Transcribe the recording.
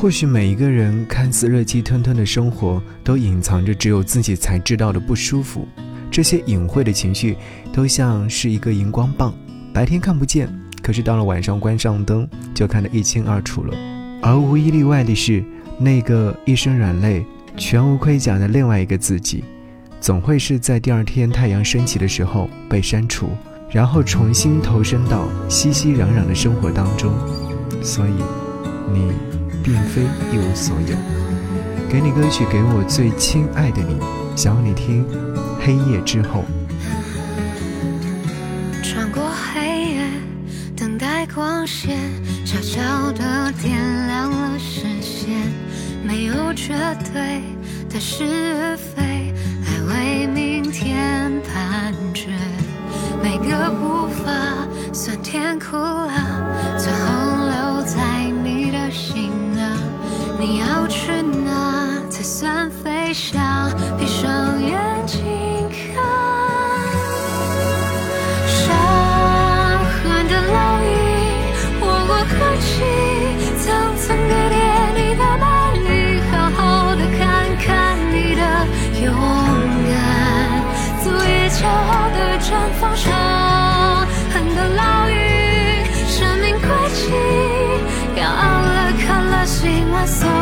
或许每一个人看似热气腾腾的生活，都隐藏着只有自己才知道的不舒服。这些隐晦的情绪，都像是一个荧光棒，白天看不见，可是到了晚上关上灯，就看得一清二楚了。而无一例外的是，那个一身软肋、全无盔甲的另外一个自己，总会是在第二天太阳升起的时候被删除，然后重新投身到熙熙攘攘的生活当中。所以，你并非一无所有。给你歌曲，给我最亲爱的你，想要你听。黑夜之后，穿过黑夜，等待光线，悄悄地点亮了视线。没有绝对的是与非，来为明天判决。每个步伐酸甜苦辣，最后留在。你要去哪才算飞翔？闭上眼睛。所有。